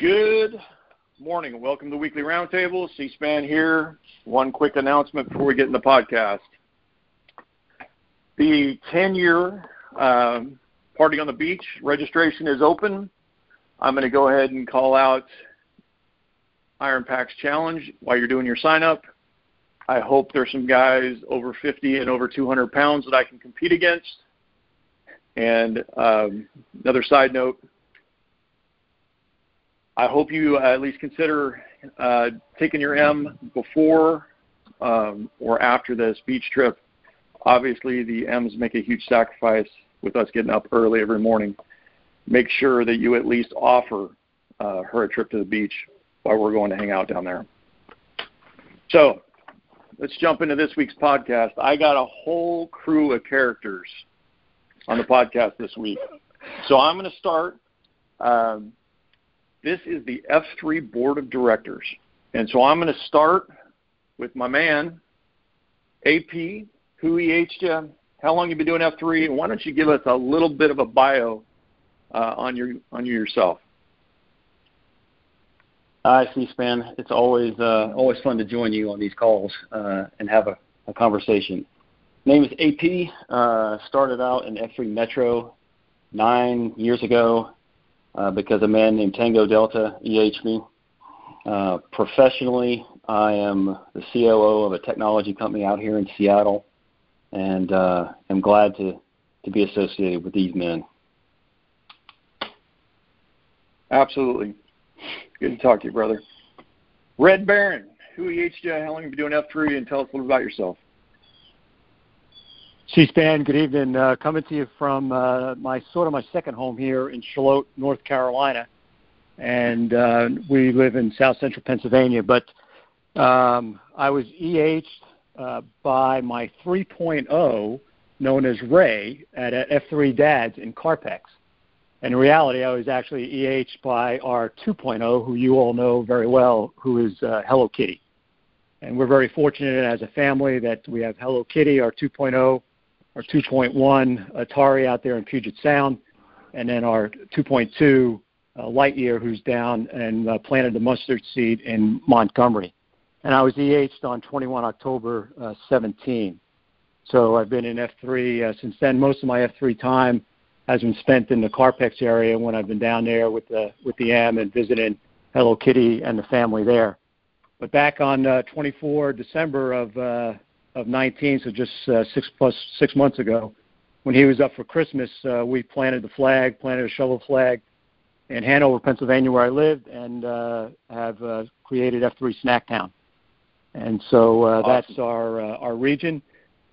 Good morning and welcome to the Weekly Roundtable. C-SPAN here. One quick announcement before we get in the podcast. The 10-year um, Party on the Beach registration is open. I'm going to go ahead and call out Iron Packs Challenge while you're doing your sign-up. I hope there's some guys over 50 and over 200 pounds that I can compete against. And um, another side note, I hope you uh, at least consider uh, taking your M before um, or after this beach trip. Obviously, the M's make a huge sacrifice with us getting up early every morning. Make sure that you at least offer uh, her a trip to the beach while we're going to hang out down there. So, let's jump into this week's podcast. I got a whole crew of characters on the podcast this week. So, I'm going to start. Um, this is the F3 Board of Directors. And so I'm going to start with my man, AP, who EH'd you, how long you been doing F3, and why don't you give us a little bit of a bio uh, on your on you yourself? Hi, C-SPAN. It's always uh, always fun to join you on these calls uh, and have a, a conversation. Name is AP. Uh, started out in F3 Metro nine years ago uh, because a man named Tango Delta EH me. Uh, professionally, I am the COO of a technology company out here in Seattle, and uh, am glad to, to be associated with these men. Absolutely. Good to talk to you, brother. Red Baron, who you? How long have you been doing F3? And tell us a little about yourself. C-SPAN, good evening. Uh, coming to you from uh, my sort of my second home here in Charlotte, North Carolina, and uh, we live in South Central Pennsylvania. But um, I was EH'd uh, by my 3.0, known as Ray, at, at F3 Dads in Carpex. And in reality, I was actually EH'd by our 2.0, who you all know very well, who is uh, Hello Kitty. And we're very fortunate as a family that we have Hello Kitty, our 2.0 our 2.1 Atari out there in Puget Sound, and then our 2.2 uh, Lightyear, who's down and uh, planted the mustard seed in Montgomery. And I was EH'd on 21 October uh, 17. So I've been in F3 uh, since then. Most of my F3 time has been spent in the Carpex area when I've been down there with the with the M and visiting Hello Kitty and the family there. But back on uh, 24 December of uh, of 19, so just uh, six plus six months ago, when he was up for Christmas, uh, we planted the flag, planted a shovel flag in Hanover, Pennsylvania, where I lived, and uh, have uh, created F3 Snacktown. And so uh, awesome. that's our uh, our region.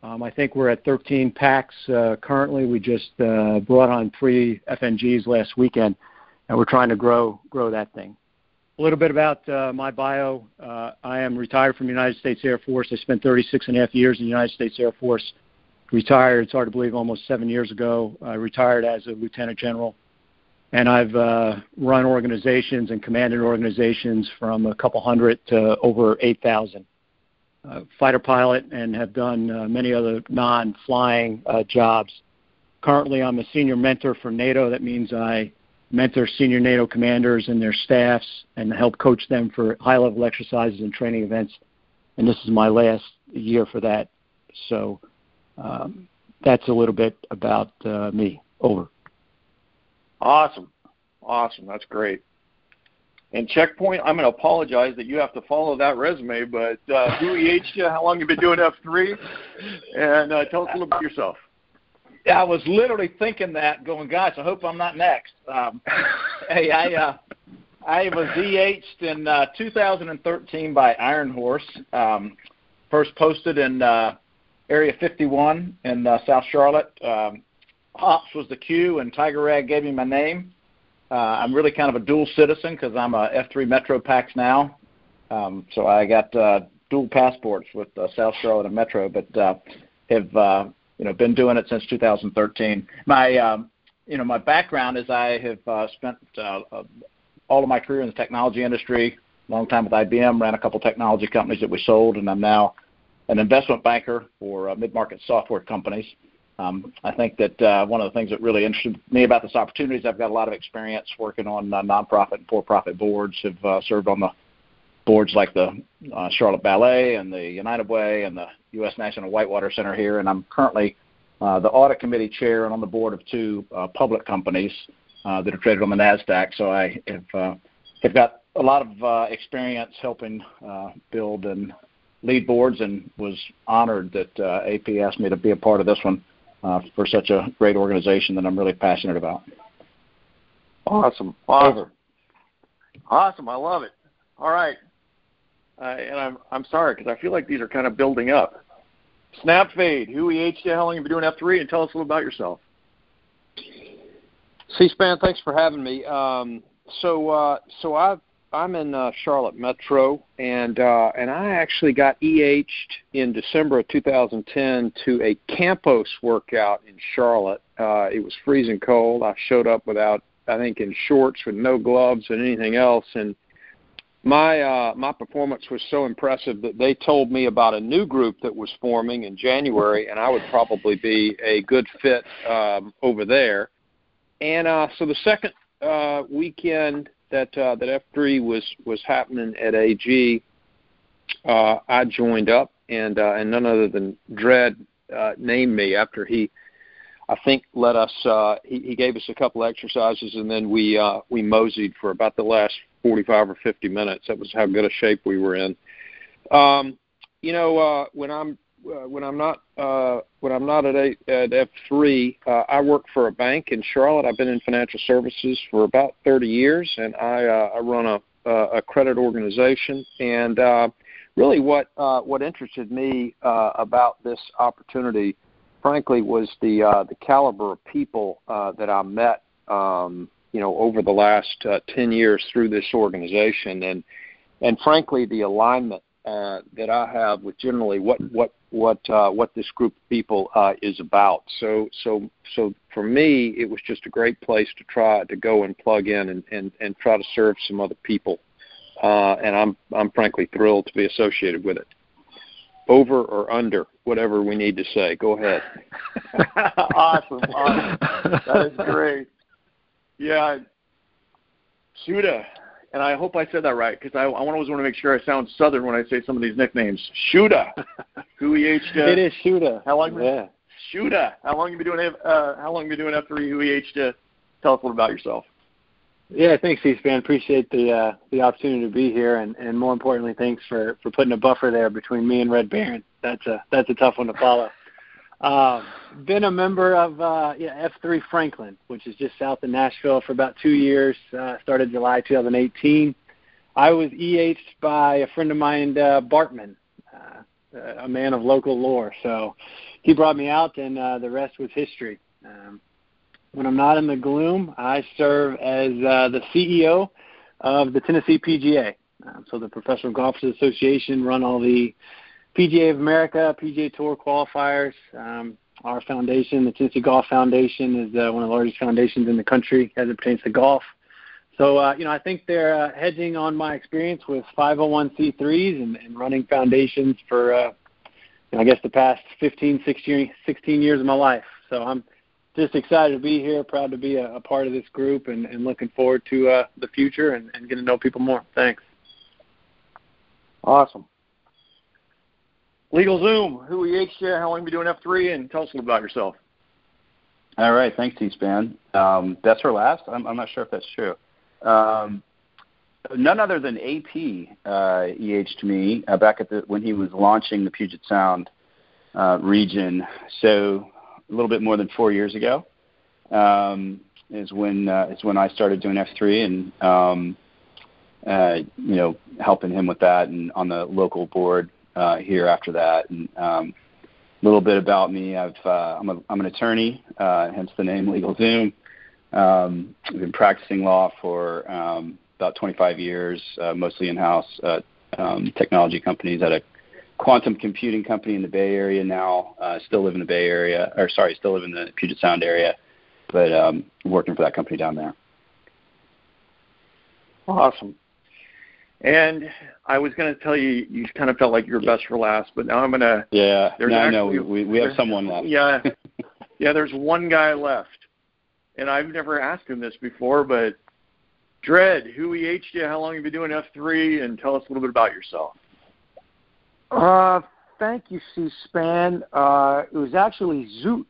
Um, I think we're at 13 packs uh, currently. We just uh, brought on three FNGs last weekend, and we're trying to grow grow that thing. A little bit about uh, my bio. Uh, I am retired from the United States Air Force. I spent 36 and a half years in the United States Air Force. Retired, it's hard to believe, almost seven years ago. I retired as a lieutenant general. And I've uh, run organizations and commanded organizations from a couple hundred to over 8,000. Uh, fighter pilot and have done uh, many other non-flying uh, jobs. Currently, I'm a senior mentor for NATO. That means I mentor senior NATO commanders and their staffs and help coach them for high level exercises and training events. And this is my last year for that. So um, that's a little bit about uh, me. Over. Awesome. Awesome. That's great. And checkpoint, I'm going to apologize that you have to follow that resume, but uh, who EH'd you? How long you been doing F3? And uh, tell us a little bit about yourself. I was literally thinking that, going, gosh, I hope I'm not next. Um, hey, I uh, I was EH'd in uh, 2013 by Iron Horse. Um, first posted in uh, Area 51 in uh, South Charlotte. Um, Hops was the Q, and Tiger Rag gave me my name. Uh, I'm really kind of a dual citizen because I'm a F3 Metro PAX now. Um, so I got uh, dual passports with uh, South Charlotte and Metro, but uh, have uh, you know been doing it since 2013. My um, you know my background is I have uh, spent uh, all of my career in the technology industry. Long time with IBM, ran a couple technology companies that we sold, and I'm now an investment banker for uh, mid-market software companies. Um, I think that uh, one of the things that really interested me about this opportunity is I've got a lot of experience working on uh, nonprofit and for-profit boards. Have uh, served on the boards like the uh, Charlotte Ballet and the United Way and the U.S. National Whitewater Center here, and I'm currently uh, the audit committee chair and on the board of two uh, public companies uh, that are traded on the Nasdaq. So I have uh, have got a lot of uh, experience helping uh, build and lead boards, and was honored that uh, AP asked me to be a part of this one uh, for such a great organization that I'm really passionate about. Awesome. Awesome. Awesome. I love it. All right. Uh, and I'm I'm sorry because I feel like these are kind of building up. Snap fade. Who EH how long have you been doing F3 and tell us a little about yourself. C-SPAN, thanks for having me. Um, so uh, so I I'm in uh, Charlotte Metro, and uh, and I actually got EH'd in December of 2010 to a Campos workout in Charlotte. Uh, it was freezing cold. I showed up without, I think, in shorts with no gloves and anything else, and my uh, my performance was so impressive that they told me about a new group that was forming in January, and I would probably be a good fit um, over there. And uh, so the second uh, weekend that uh, that F3 was was happening at AG, uh, I joined up, and uh, and none other than Dredd uh, named me after he, I think, let us. Uh, he, he gave us a couple exercises, and then we uh, we moseyed for about the last 45 or 50 minutes. That was how good a shape we were in. Um, you know, uh, when I'm uh, when I'm not uh, when I'm not at, a, at F3, uh, I work for a bank in Charlotte. I've been in financial services for about 30 years, and I, uh, I run a, a credit organization. And uh, really, what uh, what interested me uh, about this opportunity, frankly, was the uh, the caliber of people uh, that I met. Um, you know, over the last uh, 10 years through this organization, and and frankly, the alignment uh, that I have with generally what what what uh, what this group of people uh, is about. So so so for me, it was just a great place to try to go and plug in and and, and try to serve some other people. Uh, and I'm I'm frankly thrilled to be associated with it. Over or under, whatever we need to say. Go ahead. awesome, awesome. That is great. Yeah, Shuda, and I hope I said that right because I, I always want to make sure I sound Southern when I say some of these nicknames. Shuda, who EH. It is Shuda. How long? Yeah. Shuda. How long you been doing? Uh, how long you been doing F3? Who EH? Tell us a little about yourself. Yeah, thanks, C-SPAN. Appreciate the uh, the opportunity to be here, and, and more importantly, thanks for, for putting a buffer there between me and Red Baron. That's a that's a tough one to follow. Uh, been a member of uh, yeah, F3 Franklin, which is just south of Nashville, for about two years. Uh, started July 2018. I was EH'd by a friend of mine, uh, Bartman, uh, a man of local lore. So he brought me out, and uh, the rest was history. Um, when I'm not in the gloom, I serve as uh, the CEO of the Tennessee PGA. Um, so the Professional Golfers Association run all the PGA of America, PGA Tour qualifiers. Um, our foundation, the Tennessee Golf Foundation, is uh, one of the largest foundations in the country as it pertains to golf. So, uh, you know, I think they're uh, hedging on my experience with 501c3s and, and running foundations for, uh, you know, I guess, the past 15, 16, 16 years of my life. So I'm just excited to be here, proud to be a, a part of this group, and, and looking forward to uh, the future and, and getting to know people more. Thanks. Awesome. Legal Zoom, who EH you? How long have you been doing F3? And tell us a little about yourself. All right, thanks, C-SPAN. Um, best for last? I'm, I'm not sure if that's true. Um, none other than AP uh, EH'd me uh, back at the when he was launching the Puget Sound uh, region. So a little bit more than four years ago um, is when uh, is when I started doing F3 and um, uh, you know helping him with that and on the local board uh, here after that. And um, a little bit about me: I've uh, I'm, a, I'm an attorney, uh, hence the name LegalZoom. Um, I've been practicing law for um, about 25 years, uh, mostly in-house uh, um, technology companies at a quantum computing company in the Bay Area now. Uh, still live in the Bay Area, or sorry, still live in the Puget Sound area, but um, working for that company down there. Awesome. And I was going to tell you, you kind of felt like you were best for last, but now I'm going to. Yeah, no, no, we, we have someone left. Yeah, yeah. There's one guy left, and I've never asked him this before, but Dredd, who EH'd you? How long have you been doing F3? And tell us a little bit about yourself. Uh, thank you, C-SPAN. Uh, it was actually Zoot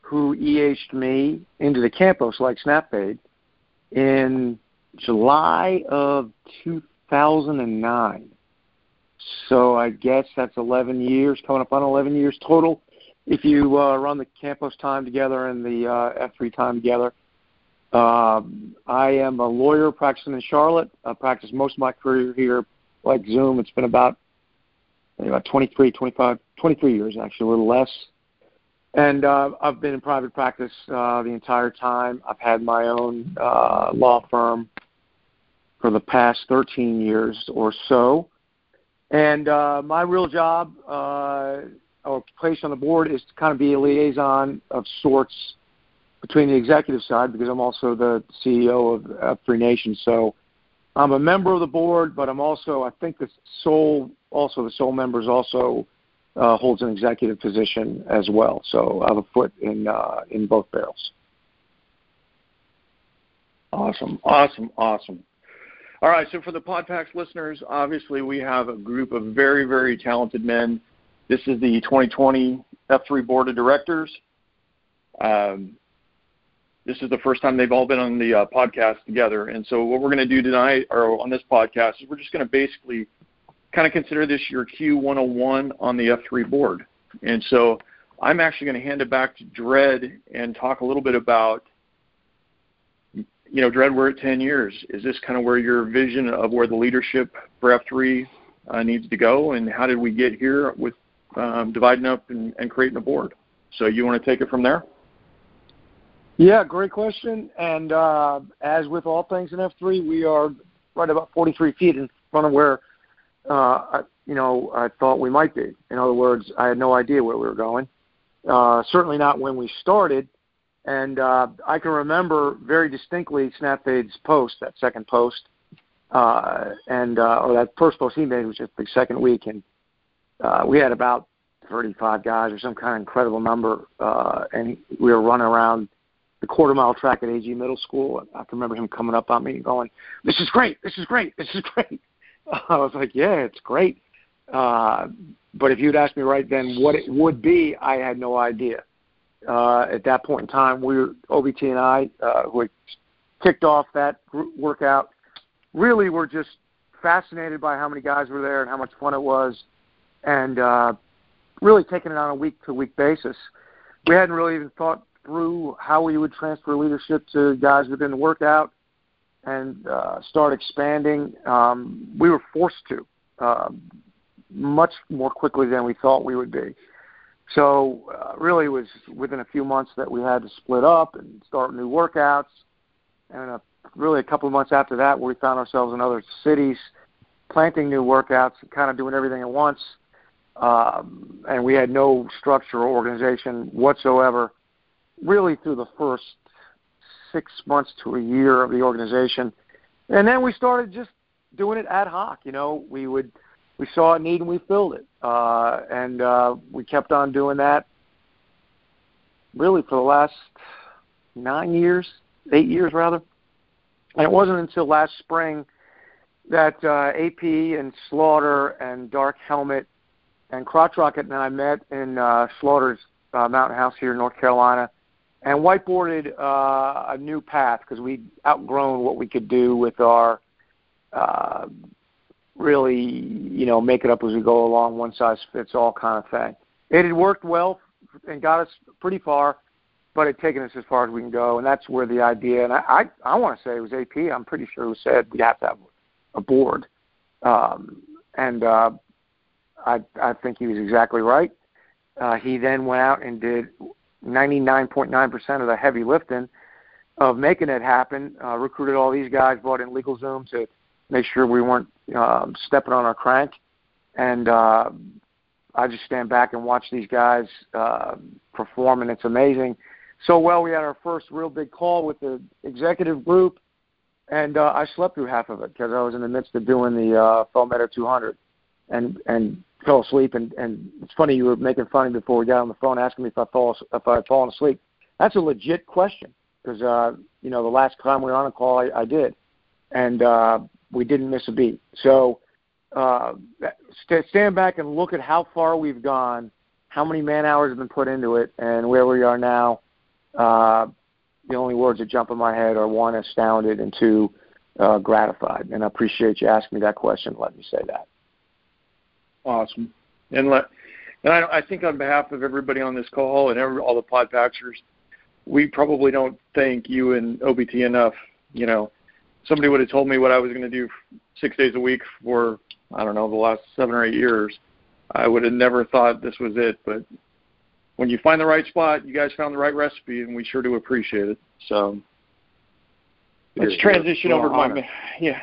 who EH'd me into the campus like SnapFade in July of 2009. So I guess that's 11 years, coming up on 11 years total. If you uh, run the campus time together and the uh, F3 time together, uh, I am a lawyer practicing in Charlotte. I practiced most of my career here, like Zoom. It's been about about 23, 25, 23 years actually, a little less. And uh, I've been in private practice uh, the entire time. I've had my own uh, law firm for the past 13 years or so. And uh, my real job uh, or place on the board is to kind of be a liaison of sorts between the executive side because I'm also the CEO of, F3 Nation. So I'm a member of the board, but I'm also I think the sole also the sole members also uh, holds an executive position as well. So I have a foot in uh, in both barrels. Awesome, awesome, awesome. All right, so for the PodPacks listeners, obviously we have a group of very, very talented men. This is the 2020 F3 Board of Directors. Um, this is the first time they've all been on the uh, podcast together. And so what we're going to do tonight, or on this podcast, is we're just going to basically kind of consider this your Q101 on the F3 board. And so I'm actually going to hand it back to Dredd and talk a little bit about you know, Dredd, we're at 10 years. Is this kind of where your vision of where the leadership for F3 uh, needs to go, and how did we get here with um, dividing up and, and creating a board? So you want to take it from there? Yeah, great question. And uh, as with all things in F3, we are right about 43 feet in front of where uh, you know I thought we might be. In other words, I had no idea where we were going. Uh, certainly not when we started. And uh, I can remember very distinctly SnapFade's post, that second post, uh, and uh, or that first post he made was just the second week, and uh, we had about 35 guys or some kind of incredible number, uh, and we were running around the quarter mile track at AG Middle School. I can remember him coming up on me and going, "This is great! This is great! This is great!" I was like, "Yeah, it's great." Uh, but if you'd asked me right then what it would be, I had no idea uh, at that point in time. We were OBT and I, uh, who had kicked off that group workout, really were just fascinated by how many guys were there and how much fun it was, and uh, really taking it on a week to week basis. We hadn't really even thought through how we would transfer leadership to guys within the workout and uh, start expanding. Um, we were forced to uh, much more quickly than we thought we would be. So uh, really, it was within a few months that we had to split up and start new workouts, and a, really a couple of months after that, where we found ourselves in other cities, planting new workouts, and kind of doing everything at once. Um, and we had no structure or organization whatsoever, really through the first six months to a year of the organization. And then we started just doing it ad hoc. You know, we would we saw a need and we filled it, uh, and uh, we kept on doing that. Really, for the last nine years, eight years rather, and it wasn't until last spring that uh, AP and Slaughter and Dark Helmet and Crotch Rocket and I met in uh, Slaughter's uh, Mountain House here in North Carolina, and whiteboarded uh, a new path because we'd outgrown what we could do with our uh, really, you know, make it up as we go along, one size fits all kind of thing. It had worked well and got us pretty far, but it taken us as far as we can go, and that's where the idea. And I, I, I want to say it was AP. I'm pretty sure who said we have to have a board, um, and uh, I, I think he was exactly right. Uh, he then went out and did 99.9% of the heavy lifting of making it happen. Uh, recruited all these guys, brought in LegalZoom to make sure we weren't um, stepping on our crank, and uh, I just stand back and watch these guys uh, perform, and it's amazing. So well, we had our first real big call with the executive group, and uh, I slept through half of it because I was in the midst of doing the uh, Palmetto 200, and and fell asleep. And and it's funny you were making fun of me before we got on the phone, asking me if I fall if I had fallen asleep. That's a legit question because uh, you know the last time we were on a call, I, I did, and uh, we didn't miss a beat. So uh, st- stand back and look at how far we've gone, how many man hours have been put into it, and where we are now. Uh, the only words that jump in my head are one, astounded, and two, uh, gratified. And I appreciate you asking me that question. Let me say that. Awesome. And let and I, I think on behalf of everybody on this call and every, all the podpackers, we probably don't thank you and OBT enough. You know, somebody would have told me what I was going to do six days a week for I don't know the last seven or eight years. I would have never thought this was it. But when you find the right spot, you guys found the right recipe, and we sure do appreciate it. So let's transition over to my yeah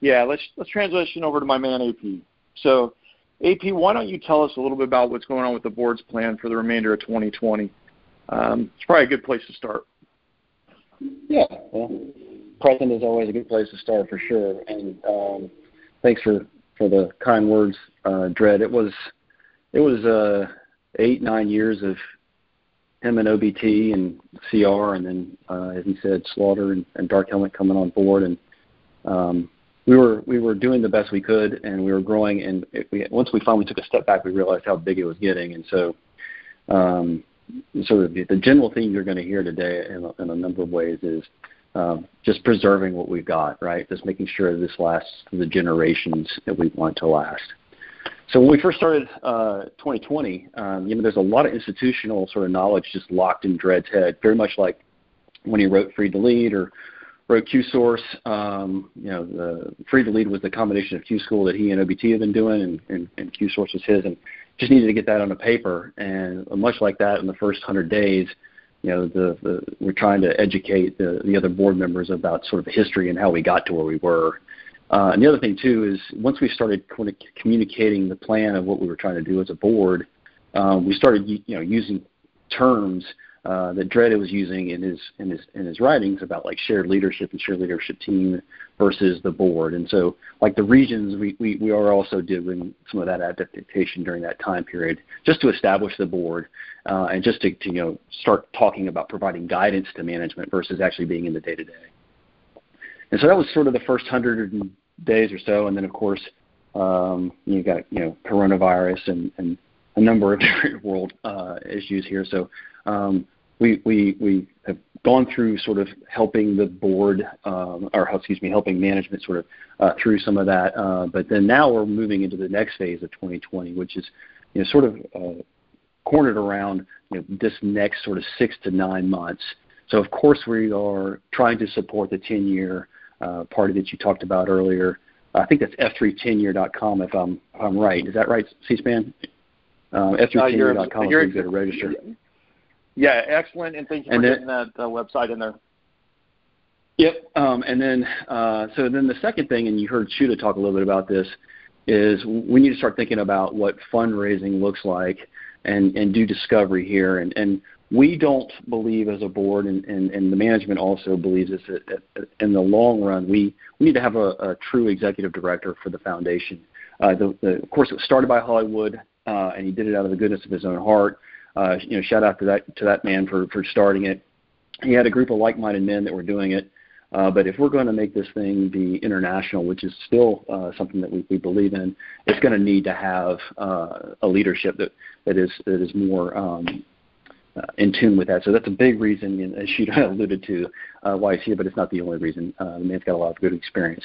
yeah let's let's transition over to my man AP. So AP, why don't you tell us a little bit about what's going on with the board's plan for the remainder of 2020? Um, it's probably a good place to start. Yeah, well, present is always a good place to start for sure. And um, thanks for, for the kind words, uh, Dredd. It was it was uh, eight nine years of him and OBT and CR, and then uh, as he said, Slaughter and, and Dark Helmet coming on board, and um, we were we were doing the best we could, and we were growing. And we, once we finally took a step back, we realized how big it was getting. And so, um, sort of the, the general theme you're going to hear today, in a, in a number of ways, is um, just preserving what we've got, right? Just making sure this lasts for the generations that we want to last. So when we first started uh, 2020, um, you know, there's a lot of institutional sort of knowledge just locked in Dredd's head, very much like when he wrote Freed to Lead or wrote QSource. Um, you know, the Freed to Lead was the combination of Q School that he and OBT had been doing, and, and, and QSource was his, and just needed to get that on the paper. And much like that, in the first hundred days, you know, the, the we're trying to educate the, the other board members about sort of the history and how we got to where we were. Uh, and the other thing too is once we started communicating the plan of what we were trying to do as a board, um, we started you know using terms uh, that Dredd was using in his in his in his writings about like shared leadership and shared leadership team versus the board. And so, like the regions, we we, we are also doing some of that adaptation during that time period, just to establish the board uh, and just to, to you know start talking about providing guidance to management versus actually being in the day to day. And so that was sort of the first hundred days or so, and then of course um, you got you know coronavirus and and a number of different world uh, issues here. So um, we, we, we have gone through sort of helping the board, um, or excuse me, helping management sort of uh, through some of that. Uh, but then now we're moving into the next phase of 2020, which is you know, sort of uh, cornered around you know, this next sort of six to nine months. So of course we are trying to support the 10-year uh, party that you talked about earlier. I think that's f3tenyear.com if I'm if I'm right. Is that right, C-SPAN? Um, f3tenyear.com uh, if you go to register. Yeah, excellent, and thank you and for then, getting that uh, website in there. Yep, um, and then uh, so then the second thing, and you heard Shuta talk a little bit about this, is we need to start thinking about what fundraising looks like and, and do discovery here. And, and we don't believe as a board, and, and, and the management also believes this, that in the long run, we, we need to have a, a true executive director for the foundation. Uh, the, the, of course, it was started by Hollywood, uh, and he did it out of the goodness of his own heart. Uh, you know, shout out to that to that man for for starting it. He had a group of like-minded men that were doing it. Uh, but if we're going to make this thing be international, which is still uh, something that we, we believe in, it's going to need to have uh, a leadership that, that is that is more um, uh, in tune with that. So that's a big reason, as she alluded to, uh, why he's here, but it's not the only reason. Uh, the man's got a lot of good experience.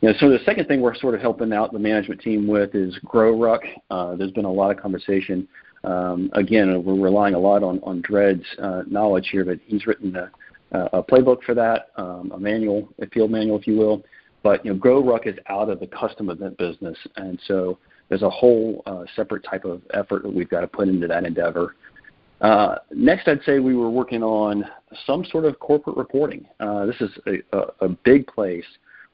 You know, so the second thing we're sort of helping out the management team with is GrowRuck. Uh, there's been a lot of conversation. Um, again, we're relying a lot on on Dredd's uh, knowledge here, but he's written a, a playbook for that, um, a manual, a field manual, if you will. But you know, GrowRuck is out of the custom event business, and so there's a whole uh, separate type of effort that we've got to put into that endeavor. Uh, next, I'd say we were working on some sort of corporate reporting. Uh, this is a, a, a, big place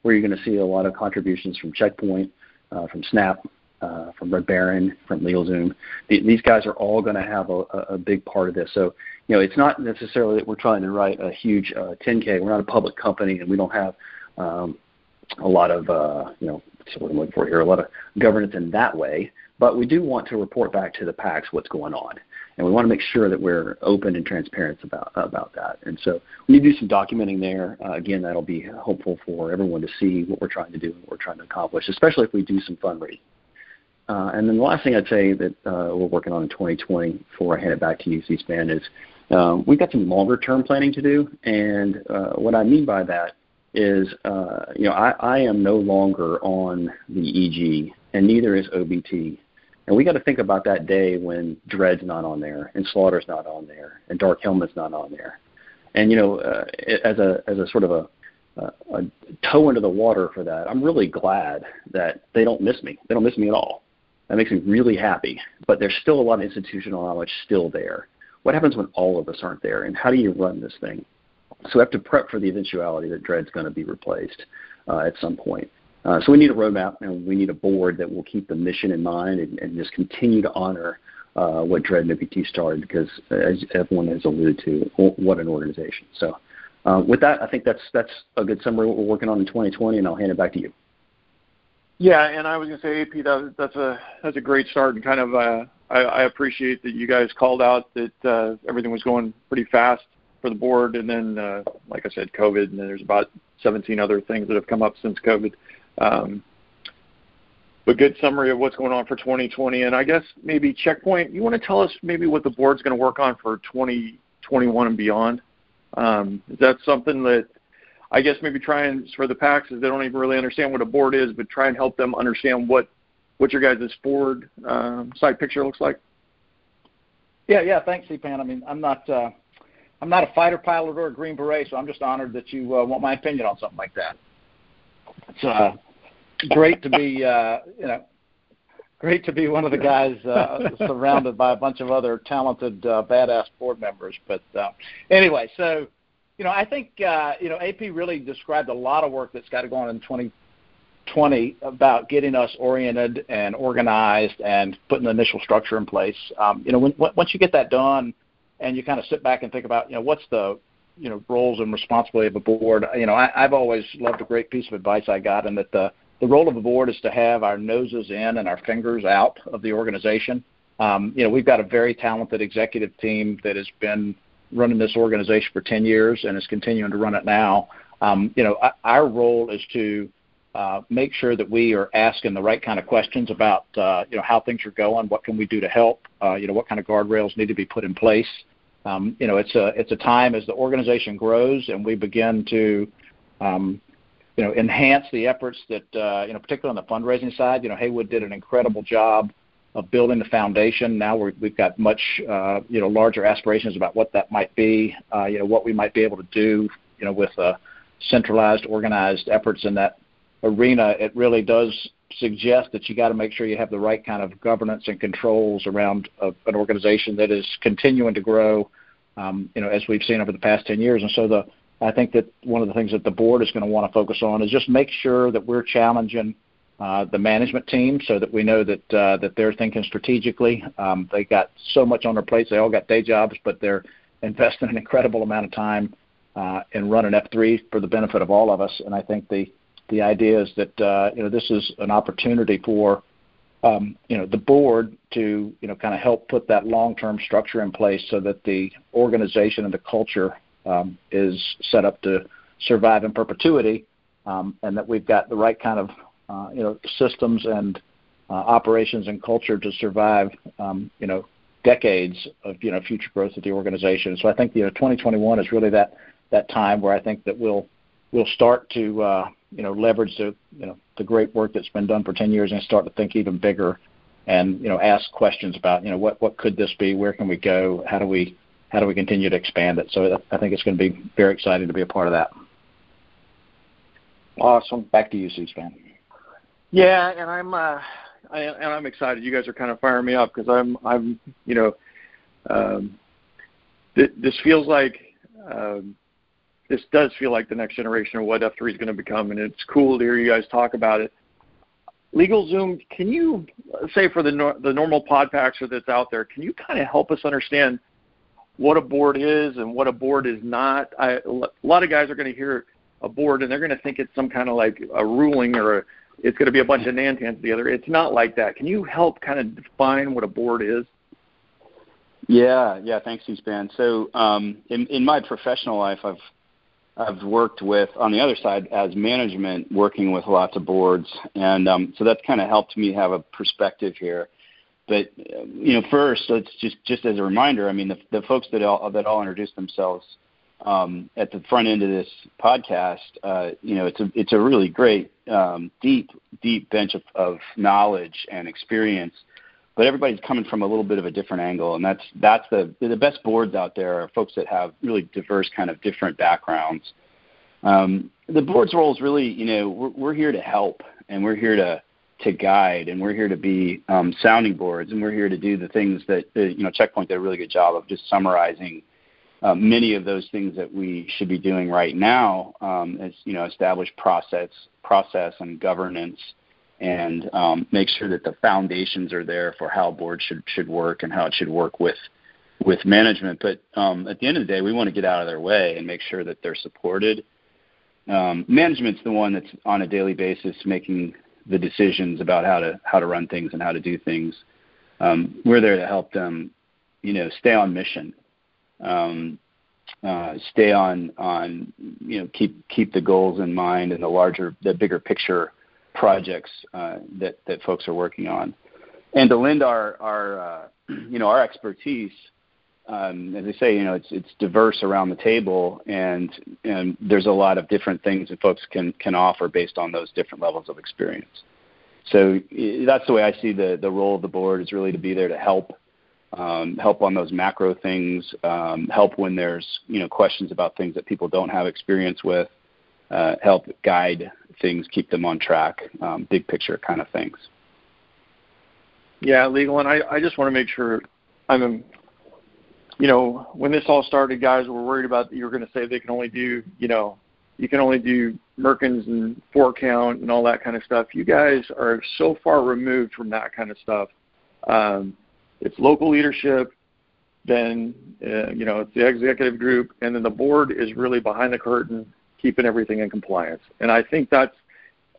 where you're going to see a lot of contributions from Checkpoint, uh, from Snap, uh, from Red Baron, from LegalZoom. The, these guys are all going to have a, a, big part of this. So, you know, it's not necessarily that we're trying to write a huge 10K. Uh, we're not a public company, and we don't have um, a lot of, uh, you know, what I'm looking for here, a lot of governance in that way. But we do want to report back to the PAX what's going on, and we want to make sure that we're open and transparent about about that. And so when you do some documenting there, uh, again, that'll be helpful for everyone to see what we're trying to do and what we're trying to accomplish, especially if we do some fundraising. Uh, and then the last thing I'd say that uh, we're working on in 2020 before I hand it back to you, C-SPAN, is um, we've got some longer term planning to do. And uh, what I mean by that is, uh, you know, I, I am no longer on the EG, and neither is OBT. And we got to think about that day when Dredd's not on there, and Slaughter's not on there, and Dark Helmet's not on there. And you know, uh, as a as a sort of a, a, a toe into the water for that, I'm really glad that they don't miss me. They don't miss me at all. That makes me really happy. But there's still a lot of institutional knowledge still there. What happens when all of us aren't there, and how do you run this thing? So we have to prep for the eventuality that Dredd's going to be replaced uh, at some point. Uh, so we need a roadmap and we need a board that will keep the mission in mind and, and just continue to honor uh, what Dredd and OBT started because, as everyone has alluded to, what an organization. So uh, with that, I think that's that's a good summary of what we're working on in 2020, and I'll hand it back to you. Yeah, and I was going to say, AP, that, that's a that's a great start, and kind of uh, I, I appreciate that you guys called out that uh, everything was going pretty fast for the board, and then uh, like I said, COVID, and then there's about 17 other things that have come up since COVID. Um, but good summary of what's going on for 2020, and I guess maybe checkpoint. You want to tell us maybe what the board's going to work on for 2021 and beyond? Um, is that something that I guess maybe try and for the PAX is they don't even really understand what a board is, but try and help them understand what what your guys' board um, side picture looks like. Yeah, yeah. Thanks, C-SPAN. I mean, I'm not. Uh, I'm not a fighter pilot or a Green Beret, so I'm just honored that you uh, want my opinion on something like that. It's uh, great to be, uh, you know, great to be one of the guys uh, surrounded by a bunch of other talented, uh, badass board members. But uh, anyway, so you know, I think uh, you know AP really described a lot of work that's got to go on in 2020 about getting us oriented and organized and putting the initial structure in place. Um, you know, when, once you get that done and you kind of sit back and think about, you know, what's the you know roles and responsibility of a board. You know, I, I've always loved a great piece of advice I got, and that the the role of a board is to have our noses in and our fingers out of the organization. Um, you know, we've got a very talented executive team that has been running this organization for 10 years and is continuing to run it now. Um, you know, our role is to uh, make sure that we are asking the right kind of questions about uh, you know how things are going, what can we do to help, uh, you know what kind of guardrails need to be put in place. Um, you know, it's a it's a time as the organization grows and we begin to um, you know enhance the efforts that uh, you know particularly on the fundraising side. You know, Haywood did an incredible job of building the foundation. Now we have got much uh, you know larger aspirations about what that might be. Uh, you know, what we might be able to do. You know, with uh, centralized, organized efforts in that arena, it really does suggest that you got to make sure you have the right kind of governance and controls around a, an organization that is continuing to grow, um, you know, as we've seen over the past 10 years. And so the I think that one of the things that the board is going to want to focus on is just make sure that we're challenging uh, the management team so that we know that uh, that they're thinking strategically. Um, they got so much on their plates. They all got day jobs, but they're investing an incredible amount of time uh, in running F3 for the benefit of all of us. And I think the the idea is that uh, you know this is an opportunity for um, you know the board to you know kind of help put that long-term structure in place so that the organization and the culture um, is set up to survive in perpetuity, um, and that we've got the right kind of uh, you know systems and uh, operations and culture to survive um, you know decades of you know future growth of the organization. So I think you know 2021 is really that that time where I think that we'll we'll start to uh, you know leverage the you know the great work that's been done for 10 years and start to think even bigger and you know ask questions about you know what what could this be where can we go how do we how do we continue to expand it so I think it's going to be very exciting to be a part of that. Awesome. Back to you, C-SPAN. Yeah, and I'm uh, I, and I'm excited. You guys are kind of firing me up because I'm I'm you know um, th- this feels like um, this does feel like the next generation of what F3 is going to become, and it's cool to hear you guys talk about it. LegalZoom, can you say for the no, the normal pod that's out there, can you kind of help us understand what a board is and what a board is not? I, a lot of guys are going to hear a board and they're going to think it's some kind of like a ruling or a, it's going to be a bunch of nantans together. It's not like that. Can you help kind of define what a board is? Yeah, yeah. Thanks, C-SPAN. So, um, in in my professional life, I've I've worked with on the other side as management, working with lots of boards, and um, so that's kind of helped me have a perspective here. But you know, first, let's just just as a reminder, I mean, the, the folks that all that all introduced themselves um, at the front end of this podcast, uh, you know, it's a it's a really great, um, deep deep bench of, of knowledge and experience but everybody's coming from a little bit of a different angle, and that's that's the the best boards out there are folks that have really diverse kind of different backgrounds. Um, the board's role is really, you know, we're, we're here to help, and we're here to to guide, and we're here to be um, sounding boards, and we're here to do the things that uh, you know Checkpoint did a really good job of just summarizing uh, many of those things that we should be doing right now, um, as you know, establish process process and governance and um, make sure that the foundations are there for how board should should work and how it should work with with management. But um, at the end of the day, we want to get out of their way and make sure that they're supported. Um, management's the one that's on a daily basis making the decisions about how to how to run things and how to do things. Um, we're there to help them, you know, stay on mission, um, uh, stay on on you know keep keep the goals in mind and the larger the bigger picture projects uh, that that folks are working on, and to lend our our uh, you know our expertise. Um, as I say, you know, it's it's diverse around the table, and and there's a lot of different things that folks can can offer based on those different levels of experience. So that's the way I see the the role of the board is really to be there to help um, help on those macro things, um, help when there's you know questions about things that people don't have experience with, uh, help guide things, keep them on track, um, big picture kind of things. Yeah, legal, and I, I just want to make sure I'm, you know, when this all started, guys were worried about you were going to say they can only do, you know, you can only do Merkins and four count and all that kind of stuff. You guys are so far removed from that kind of stuff. Um, it's local leadership, then uh, you know it's the executive group, and then the board is really behind the curtain keeping everything in compliance. And I think that's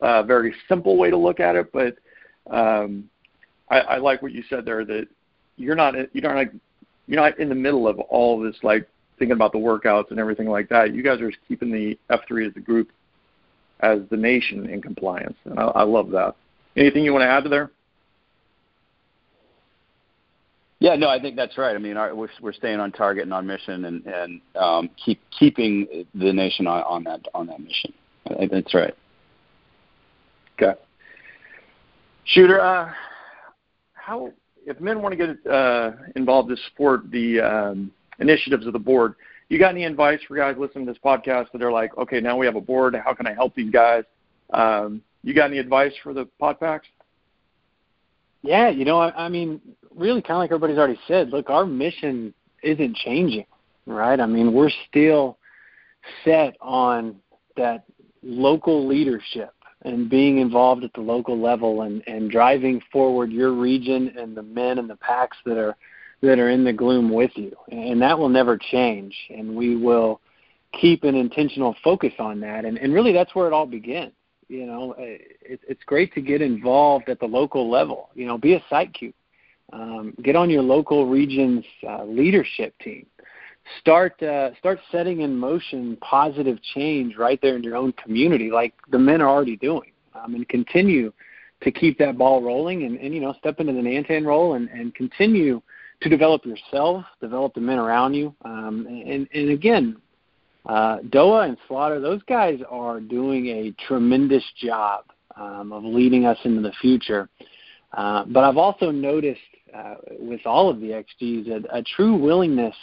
a very simple way to look at it, but um, I, I like what you said there that you're not you're not like, you're not in the middle of all this like thinking about the workouts and everything like that. You guys are keeping the F3 as the group, as the nation in compliance, and I, I love that. Anything you want to add to there? Yeah, no, I think that's right. I mean, our, we're, we're staying on target and on mission, and and um, keep keeping the nation on, on that on that mission. I that's right. Okay. Shooter, uh, how if men want to get uh, involved to support the um, initiatives of the board, you got any advice for guys listening to this podcast that are like, okay, now we have a board. How can I help these guys? Um, you got any advice for the pod packs? Yeah, you know, I, I mean, really, kind of like everybody's already said. Look, our mission isn't changing, right? I mean, we're still set on that local leadership and being involved at the local level and, and driving forward your region and the men and the packs that are that are in the gloom with you. And that will never change. And we will keep an intentional focus on that. And, and really, that's where it all begins you know, it, it's great to get involved at the local level. You know, be a site Q. Um, get on your local region's uh, leadership team. Start uh, start setting in motion positive change right there in your own community, like the men are already doing, um, and continue to keep that ball rolling and, and you know step into the Nantan role and, and continue to develop yourself, develop the men around you, um, and and again, uh, Doa and Slaughter, those guys are doing a tremendous job um, of leading us into the future. Uh, but I've also noticed uh, with all of the XGs a, a true willingness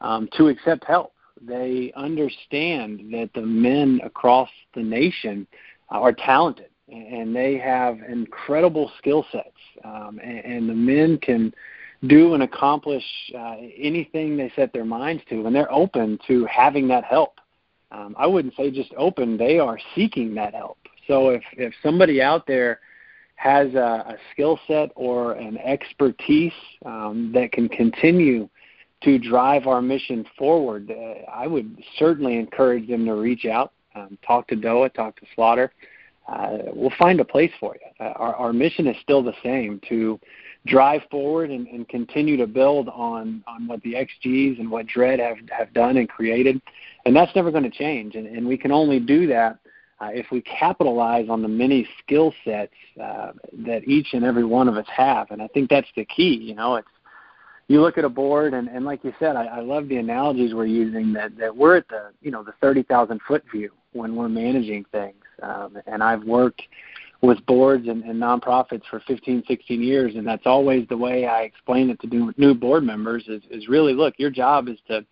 um, to accept help. They understand that the men across the nation are talented and they have incredible skill sets, um, and, and the men can do and accomplish uh, anything they set their minds to, and they're open to having that help. Um, I wouldn't say just open; they are seeking that help. So if if somebody out there has a, a skill set or an expertise um, that can continue to drive our mission forward, uh, I would certainly encourage them to reach out, um, talk to DOA, talk to Slaughter. Uh, we'll find a place for you. Uh, our, our mission is still the same to drive forward and, and continue to build on on what the XGs and what Dredd have have done and created, and that's never going to change. And, and we can only do that uh, if we capitalize on the many skill sets uh, that each and every one of us have. And I think that's the key. You know, it's you look at a board and, and like you said, I, I love the analogies we're using that, that we're at the you know the thirty thousand foot view when we're managing things. Um, and I've worked with boards and, and nonprofits for 15, 16 years, and that's always the way I explain it to new, new board members. Is, is really look, your job is to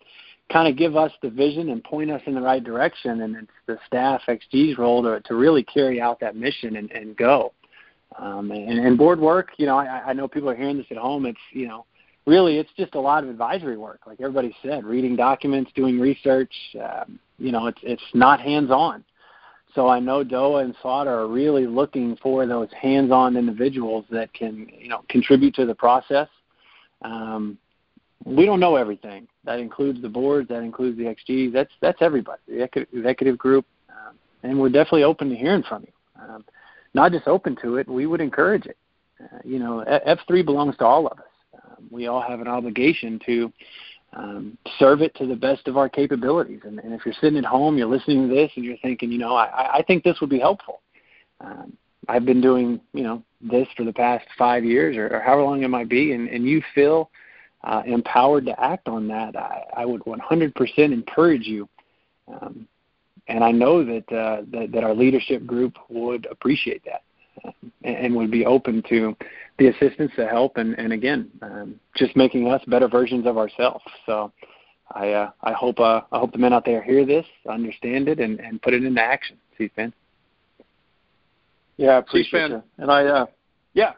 kind of give us the vision and point us in the right direction, and it's the staff XG's role to to really carry out that mission and, and go. Um, and, and board work, you know, I, I know people are hearing this at home. It's you know, really, it's just a lot of advisory work, like everybody said, reading documents, doing research. Um, you know, it's it's not hands on. So I know Doa and Slaughter are really looking for those hands-on individuals that can, you know, contribute to the process. Um, we don't know everything. That includes the boards. That includes the XG. That's that's everybody, the executive group, um, and we're definitely open to hearing from you. Um, not just open to it, we would encourage it. Uh, you know, F3 belongs to all of us. Um, we all have an obligation to um, serve it to the best of our capabilities. And, and if you're sitting at home, you're listening to this, and you're thinking, you know, I, I think this would be helpful. Um, I've been doing, you know, this for the past five years or, or however long it might be, and, and you feel uh, empowered to act on that, I, I would 100% encourage you. Um, and I know that, uh, that that our leadership group would appreciate that uh, and, and would be open to the assistance, the help, and, and again, um, just making us better versions of ourselves. So I uh, I hope uh, I hope the men out there hear this, understand it, and, and put it into action. C-SPAN. Yeah, I appreciate C-SPAN. And I uh, yeah,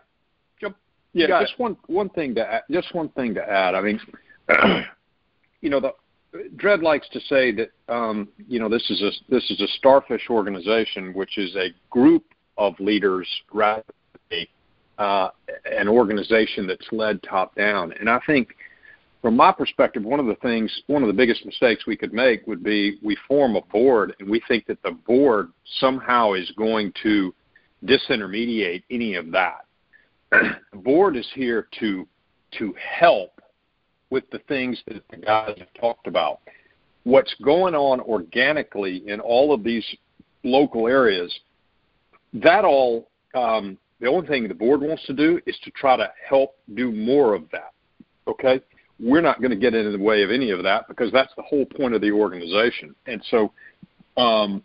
jump. Yeah, just it. one one thing to add, just one thing to add. I mean, you know, the Dredd likes to say that um, you know this is a this is a starfish organization, which is a group of leaders rather uh, an organization that's led top down. And I think, from my perspective, one of the things, one of the biggest mistakes we could make would be we form a board and we think that the board somehow is going to disintermediate any of that. the board is here to to help with the things that the guys have talked about. What's going on organically in all of these local areas, that all um, the only thing the board wants to do is to try to help do more of that. Okay? We're not going to get in the way of any of that because that's the whole point of the organization. And so um,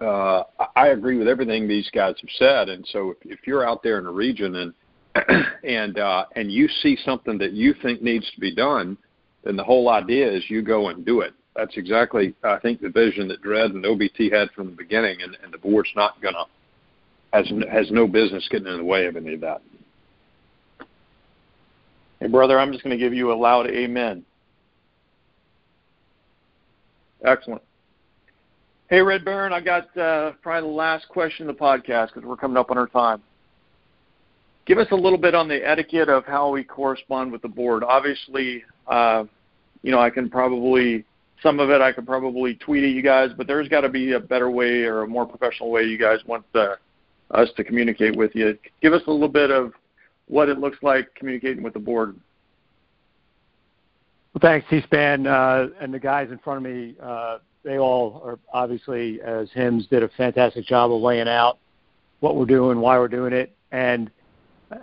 uh, I agree with everything these guys have said. And so if, if you're out there in the region and and uh, and you see something that you think needs to be done, then the whole idea is you go and do it. That's exactly I think the vision that Dredd and OBT had from the beginning, and, and the board's not going to has has no business getting in the way of any of that. Hey, brother, I'm just going to give you a loud amen. Excellent. Hey, Red Baron, I got uh, probably the last question of the podcast because we're coming up on our time. Give us a little bit on the etiquette of how we correspond with the board. Obviously, uh, you know, I can probably some of it I could probably tweet at you guys, but there's got to be a better way or a more professional way you guys want the us to communicate with you. Give us a little bit of what it looks like communicating with the board. Well, thanks, C-SPAN, uh, and the guys in front of me. Uh, they all are obviously, as HIMS did a fantastic job of laying out what we're doing, why we're doing it, and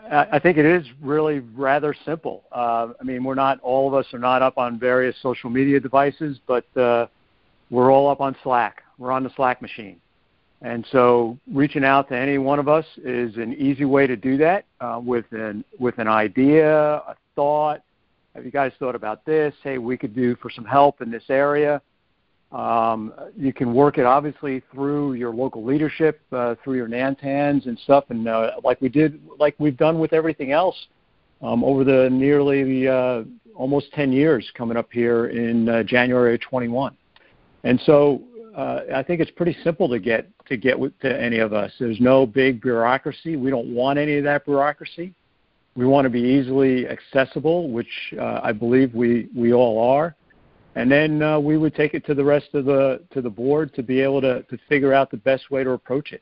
I think it is really rather simple. Uh, I mean, we're not all of us are not up on various social media devices, but uh, we're all up on Slack. We're on the Slack machine, and so reaching out to any one of us is an easy way to do that uh, with an with an idea, a thought. Have you guys thought about this? Hey, we could do for some help in this area. Um, you can work it obviously through your local leadership, uh, through your NANTANs and stuff, and uh, like we did, like we've done with everything else um, over the nearly uh, almost 10 years coming up here in uh, January of 21. And so uh, I think it's pretty simple to get to get to any of us. There's no big bureaucracy. We don't want any of that bureaucracy. We want to be easily accessible, which uh, I believe we we all are and then uh, we would take it to the rest of the to the board to be able to to figure out the best way to approach it.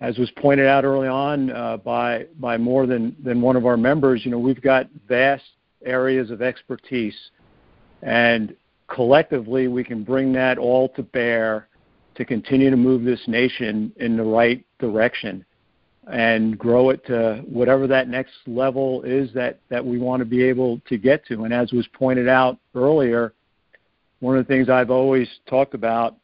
As was pointed out early on uh, by by more than than one of our members, you know we've got vast areas of expertise, and collectively we can bring that all to bear to continue to move this nation in the right direction and grow it to whatever that next level is that that we want to be able to get to. And as was pointed out earlier one of the things I've always talked about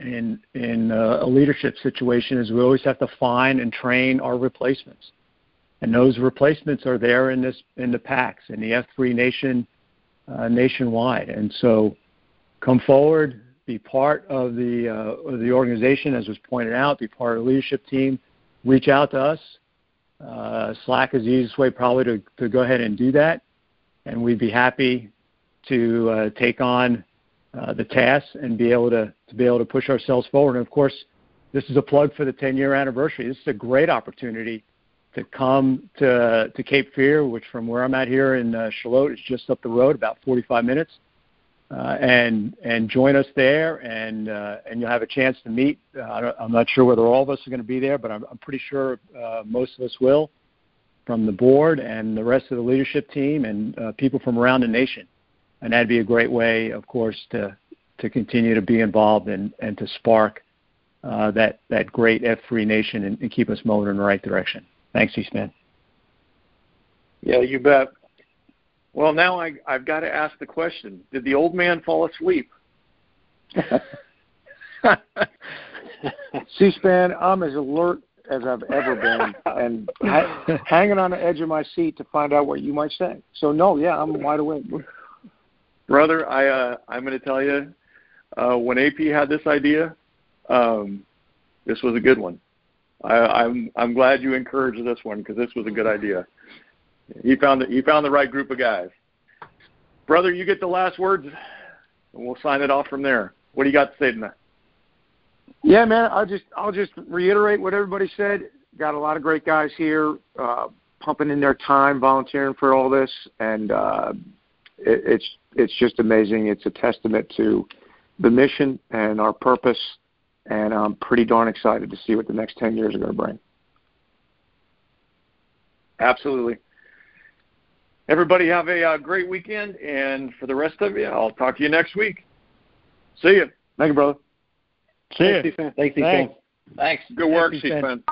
in in a leadership situation is we always have to find and train our replacements, and those replacements are there in this in the PAX in the F3 nation uh, nationwide, and so come forward, be part of the uh, of the organization as was pointed out, be part of the leadership team, reach out to us. Uh, Slack is the easiest way probably to, to go ahead and do that, and we'd be happy to uh, take on uh, the tasks and be able to, to be able to push ourselves forward. And of course, this is a plug for the 10 year anniversary. This is a great opportunity to come to to Cape Fear, which from where I'm at here in uh, is just up the road, about 45 minutes, uh, and and join us there, and uh, and you'll have a chance to meet. Uh, I'm not sure whether all of us are going to be there, but I'm, I'm pretty sure uh, most of us will, from the board and the rest of the leadership team and uh, people from around the nation and that'd be a great way, of course, to to continue to be involved and and to spark uh, that that great F3 nation and, and keep us moving in the right direction. Thanks, C-SPAN. Yeah, you bet. Well, now I, I've got to ask the question: Did the old man fall asleep? C-SPAN, I'm as alert as I've ever been, and ha- hanging on the edge of my seat to find out what you might say. So, no, yeah, I'm wide awake brother, I uh, I'm going to tell you, uh, when AP had this idea, um, this was a good one. I, I'm I'm glad you encouraged this one because this was a good idea. He found the, he found the right group of guys. Brother, you get the last words, and we'll sign it off from there. What do you got to say tonight? Yeah, man. I'll just I'll just reiterate what everybody said. Got a lot of great guys here, uh, pumping in their time, volunteering for all this, and uh, it, it's it's just amazing. It's a testament to the mission and our purpose, and I'm pretty darn excited to see what the next 10 years are going to bring. Absolutely. Everybody have a uh, great weekend, and for the rest of you, I'll talk to you next week. See you. Thank you, brother. See you. Thanks, Thanks, Thanks. Thanks. Good work, C-SPAN.